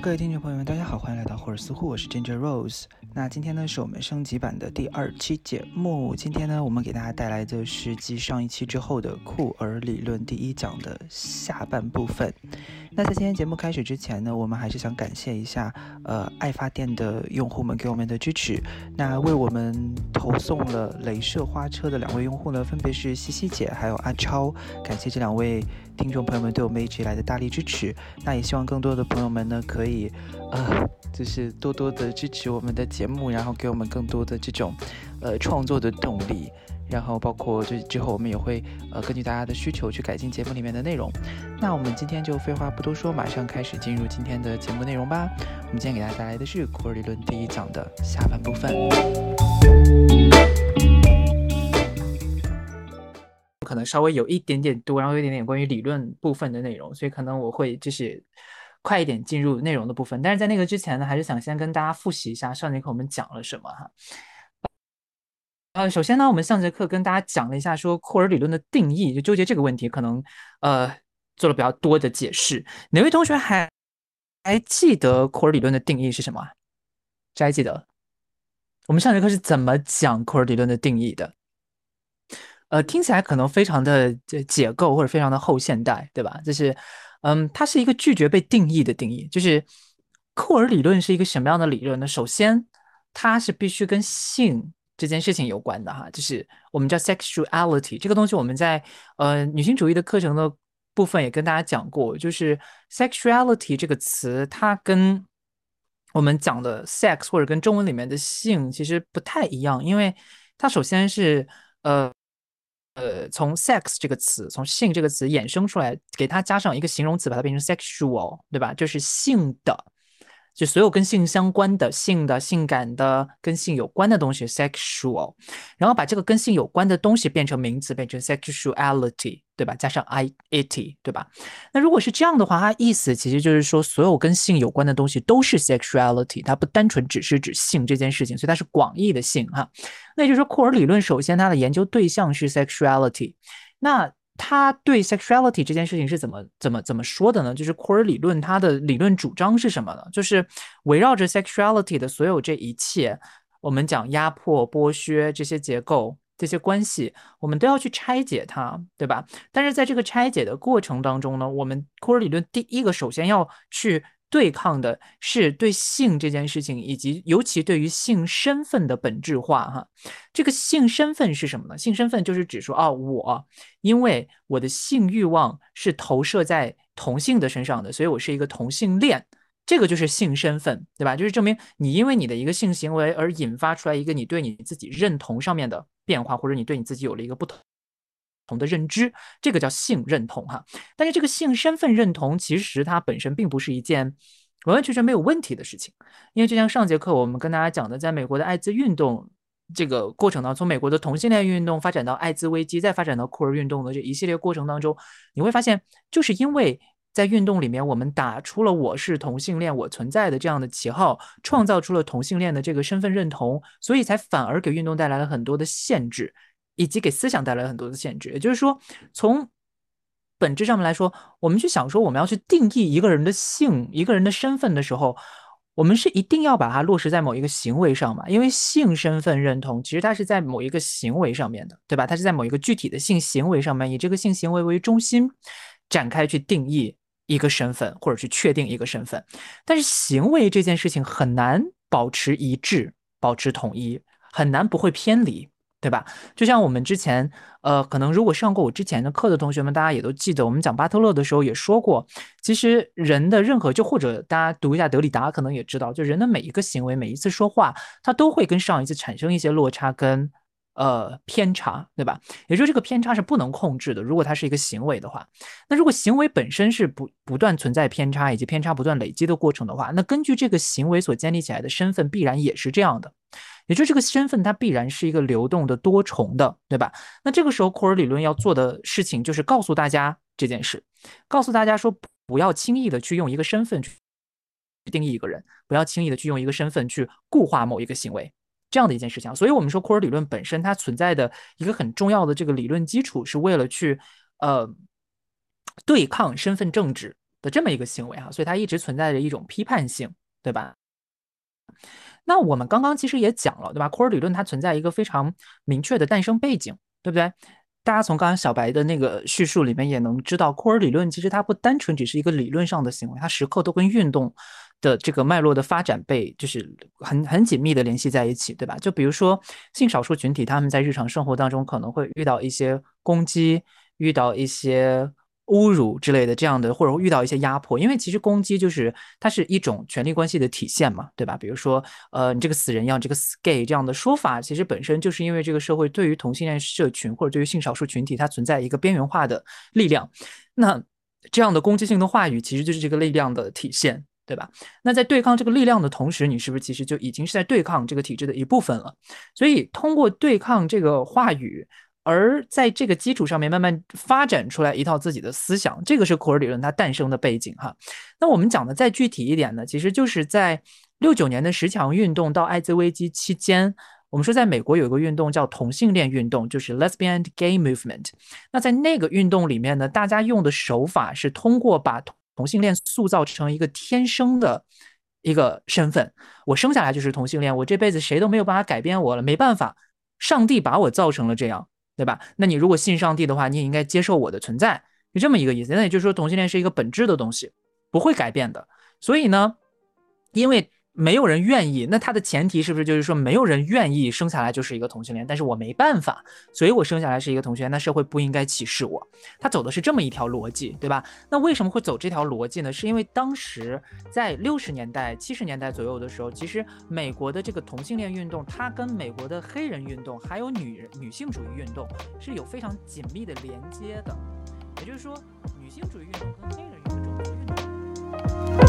各位听众朋友们，大家好，欢迎来到霍尔斯户，我是 Ginger Rose。那今天呢，是我们升级版的第二期节目。今天呢，我们给大家带来的是继上一期之后的库尔理论第一讲的下半部分。那在今天节目开始之前呢，我们还是想感谢一下，呃，爱发电的用户们给我们的支持。那为我们投送了镭射花车的两位用户呢，分别是西西姐还有阿超，感谢这两位听众朋友们对我们一直以来的大力支持。那也希望更多的朋友们呢，可以，呃，就是多多的支持我们的节目，然后给我们更多的这种，呃，创作的动力。然后包括这之后，我们也会呃根据大家的需求去改进节目里面的内容。那我们今天就废话不多说，马上开始进入今天的节目内容吧。我们今天给大家带来的是库尔理论第一讲的下半部分。可能稍微有一点点多，然后有一点点关于理论部分的内容，所以可能我会就是快一点进入内容的部分。但是在那个之前呢，还是想先跟大家复习一下上节课我们讲了什么哈。呃，首先呢，我们上节课跟大家讲了一下说库尔理论的定义，就纠结这个问题，可能呃做了比较多的解释。哪位同学还还记得库尔理论的定义是什么？谁还记得？我们上节课是怎么讲库尔理论的定义的？呃，听起来可能非常的解构或者非常的后现代，对吧？就是嗯，它是一个拒绝被定义的定义。就是库尔理论是一个什么样的理论呢？首先，它是必须跟性。这件事情有关的哈，就是我们叫 sexuality 这个东西，我们在呃女性主义的课程的部分也跟大家讲过，就是 sexuality 这个词，它跟我们讲的 sex 或者跟中文里面的性其实不太一样，因为它首先是呃呃从 sex 这个词，从性这个词衍生出来，给它加上一个形容词，把它变成 sexual，对吧？就是性的。就所有跟性相关的、性的、性感的、跟性有关的东西，sexual，然后把这个跟性有关的东西变成名词，变成 sexuality，对吧？加上 i it，对吧？那如果是这样的话，它意思其实就是说，所有跟性有关的东西都是 sexuality，它不单纯只是指性这件事情，所以它是广义的性哈。那也就是说，库尔理论首先它的研究对象是 sexuality，那。他对 sexuality 这件事情是怎么怎么怎么说的呢？就是库尔理论它的理论主张是什么呢？就是围绕着 sexuality 的所有这一切，我们讲压迫、剥削这些结构、这些关系，我们都要去拆解它，对吧？但是在这个拆解的过程当中呢，我们库尔理论第一个首先要去。对抗的是对性这件事情，以及尤其对于性身份的本质化。哈，这个性身份是什么呢？性身份就是指说，哦，我因为我的性欲望是投射在同性的身上的，所以我是一个同性恋。这个就是性身份，对吧？就是证明你因为你的一个性行为而引发出来一个你对你自己认同上面的变化，或者你对你自己有了一个不同。同的认知，这个叫性认同哈。但是这个性身份认同，其实它本身并不是一件完完全全没有问题的事情。因为就像上节课我们跟大家讲的，在美国的艾滋运动这个过程当中，从美国的同性恋运动发展到艾滋危机，再发展到酷儿运动的这一系列过程当中，你会发现，就是因为在运动里面，我们打出了我是同性恋，我存在的这样的旗号，创造出了同性恋的这个身份认同，所以才反而给运动带来了很多的限制。以及给思想带来很多的限制，也就是说，从本质上面来说，我们去想说我们要去定义一个人的性、一个人的身份的时候，我们是一定要把它落实在某一个行为上嘛？因为性身份认同其实它是在某一个行为上面的，对吧？它是在某一个具体的性行为上面，以这个性行为为中心展开去定义一个身份或者去确定一个身份。但是行为这件事情很难保持一致、保持统一，很难不会偏离。对吧？就像我们之前，呃，可能如果上过我之前的课的同学们，大家也都记得，我们讲巴特勒的时候也说过，其实人的任何，就或者大家读一下德里达，可能也知道，就人的每一个行为，每一次说话，他都会跟上一次产生一些落差跟呃偏差，对吧？也就是这个偏差是不能控制的。如果它是一个行为的话，那如果行为本身是不不断存在偏差，以及偏差不断累积的过程的话，那根据这个行为所建立起来的身份，必然也是这样的。也就这个身份，它必然是一个流动的、多重的，对吧？那这个时候，库尔理论要做的事情就是告诉大家这件事，告诉大家说，不要轻易的去用一个身份去定义一个人，不要轻易的去用一个身份去固化某一个行为，这样的一件事情。所以，我们说库尔理论本身它存在的一个很重要的这个理论基础，是为了去呃对抗身份政治。的这么一个行为哈，所以它一直存在着一种批判性，对吧？那我们刚刚其实也讲了，对吧？库尔理论它存在一个非常明确的诞生背景，对不对？大家从刚刚小白的那个叙述里面也能知道，库尔理论其实它不单纯只是一个理论上的行为，它时刻都跟运动的这个脉络的发展被就是很很紧密的联系在一起，对吧？就比如说性少数群体，他们在日常生活当中可能会遇到一些攻击，遇到一些。侮辱之类的这样的，或者遇到一些压迫，因为其实攻击就是它是一种权力关系的体现嘛，对吧？比如说，呃，你这个死人样，这个死 gay 这样的说法，其实本身就是因为这个社会对于同性恋社群或者对于性少数群体，它存在一个边缘化的力量。那这样的攻击性的话语，其实就是这个力量的体现，对吧？那在对抗这个力量的同时，你是不是其实就已经是在对抗这个体制的一部分了？所以通过对抗这个话语。而在这个基础上面，慢慢发展出来一套自己的思想，这个是库尔理论它诞生的背景哈。那我们讲的再具体一点呢，其实就是在六九年的十强运动到艾滋危机期间，我们说在美国有一个运动叫同性恋运动，就是 Lesbian Gay Movement。那在那个运动里面呢，大家用的手法是通过把同性恋塑造成一个天生的一个身份，我生下来就是同性恋，我这辈子谁都没有办法改变我了，没办法，上帝把我造成了这样。对吧？那你如果信上帝的话，你也应该接受我的存在，是这么一个意思。那也就是说，同性恋是一个本质的东西，不会改变的。所以呢，因为。没有人愿意，那他的前提是不是就是说没有人愿意生下来就是一个同性恋？但是我没办法，所以我生下来是一个同性恋，那社会不应该歧视我。他走的是这么一条逻辑，对吧？那为什么会走这条逻辑呢？是因为当时在六十年代、七十年代左右的时候，其实美国的这个同性恋运动，它跟美国的黑人运动还有女人女性主义运动是有非常紧密的连接的。也就是说，女性主义运动跟黑人运动、种族运动。